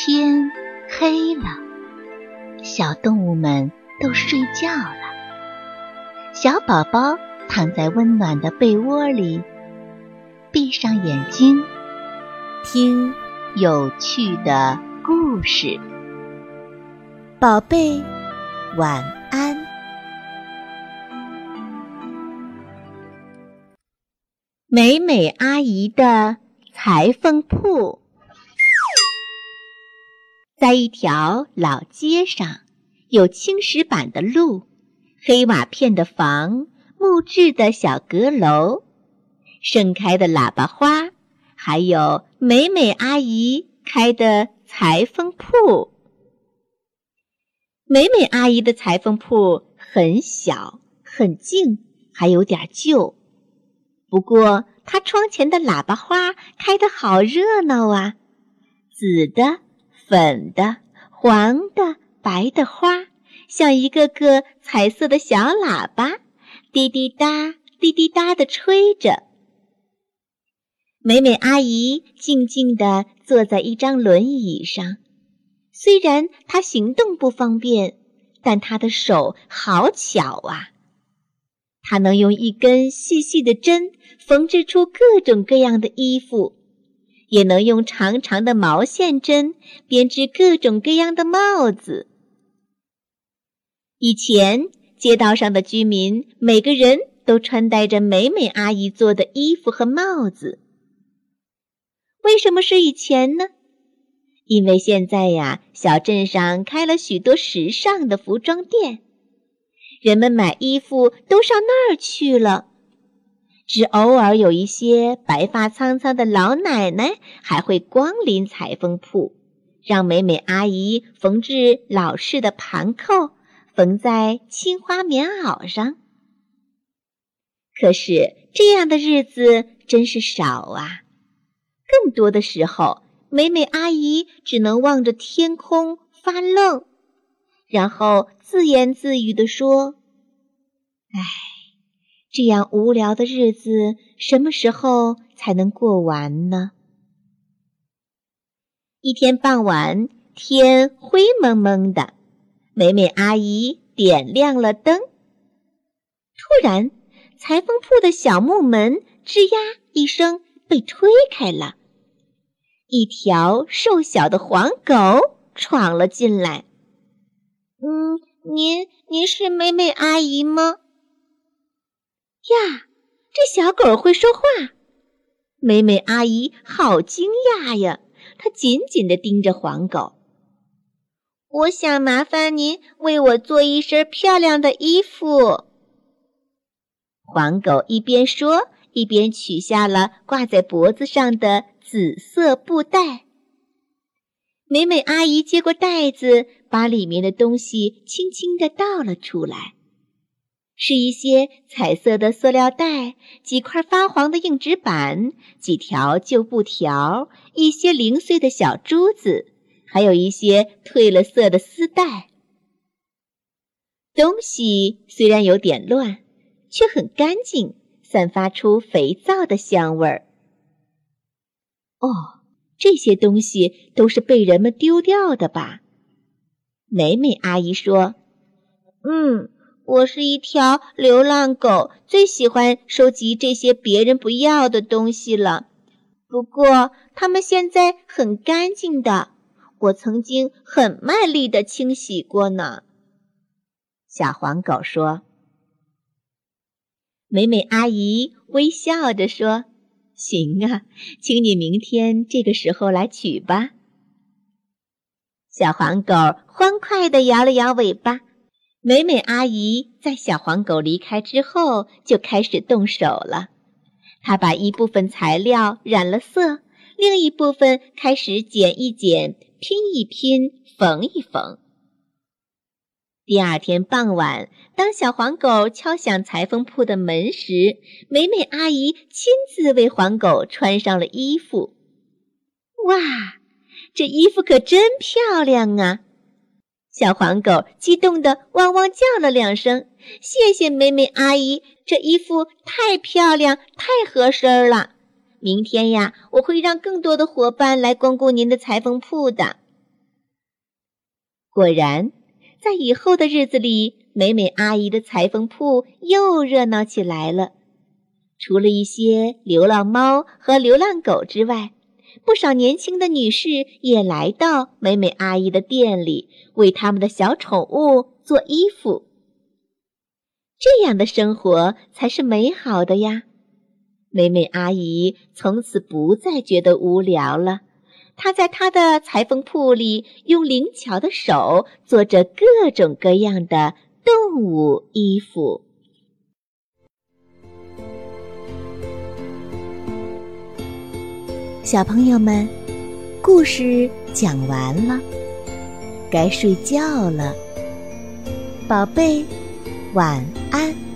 天黑了，小动物们都睡觉了。小宝宝躺在温暖的被窝里，闭上眼睛，听有趣的故事。宝贝，晚安。美美阿姨的裁缝铺。在一条老街上，有青石板的路，黑瓦片的房，木质的小阁楼，盛开的喇叭花，还有美美阿姨开的裁缝铺。美美阿姨的裁缝铺很小，很静，还有点旧。不过，她窗前的喇叭花开得好热闹啊，紫的。粉的、黄的、白的花，像一个个彩色的小喇叭，滴滴答、滴滴答地吹着。美美阿姨静静地坐在一张轮椅上，虽然她行动不方便，但她的手好巧啊！她能用一根细细的针缝制出各种各样的衣服。也能用长长的毛线针编织各种各样的帽子。以前，街道上的居民每个人都穿戴着美美阿姨做的衣服和帽子。为什么是以前呢？因为现在呀，小镇上开了许多时尚的服装店，人们买衣服都上那儿去了。只偶尔有一些白发苍苍的老奶奶还会光临裁缝铺，让美美阿姨缝制老式的盘扣，缝在青花棉袄上。可是这样的日子真是少啊！更多的时候，美美阿姨只能望着天空发愣，然后自言自语地说：“唉。”这样无聊的日子什么时候才能过完呢？一天傍晚，天灰蒙蒙的，美美阿姨点亮了灯。突然，裁缝铺的小木门吱呀一声被推开了，一条瘦小的黄狗闯了进来。“嗯，您您是美美阿姨吗？”呀，这小狗会说话！美美阿姨好惊讶呀，她紧紧地盯着黄狗。我想麻烦您为我做一身漂亮的衣服。黄狗一边说，一边取下了挂在脖子上的紫色布袋。美美阿姨接过袋子，把里面的东西轻轻地倒了出来。是一些彩色的塑料袋，几块发黄的硬纸板，几条旧布条，一些零碎的小珠子，还有一些褪了色的丝带。东西虽然有点乱，却很干净，散发出肥皂的香味儿。哦，这些东西都是被人们丢掉的吧？美美阿姨说：“嗯。”我是一条流浪狗，最喜欢收集这些别人不要的东西了。不过，它们现在很干净的，我曾经很卖力的清洗过呢。小黄狗说：“美美阿姨微笑着说，行啊，请你明天这个时候来取吧。”小黄狗欢快地摇了摇尾巴。美美阿姨在小黄狗离开之后就开始动手了。她把一部分材料染了色，另一部分开始剪一剪、拼一拼、缝一缝。第二天傍晚，当小黄狗敲响裁缝铺的门时，美美阿姨亲自为黄狗穿上了衣服。哇，这衣服可真漂亮啊！小黄狗激动地汪汪叫了两声，谢谢美美阿姨，这衣服太漂亮，太合身了。明天呀，我会让更多的伙伴来光顾您的裁缝铺的。果然，在以后的日子里，美美阿姨的裁缝铺又热闹起来了。除了一些流浪猫和流浪狗之外，不少年轻的女士也来到美美阿姨的店里，为他们的小宠物做衣服。这样的生活才是美好的呀！美美阿姨从此不再觉得无聊了。她在她的裁缝铺里，用灵巧的手做着各种各样的动物衣服。小朋友们，故事讲完了，该睡觉了，宝贝，晚安。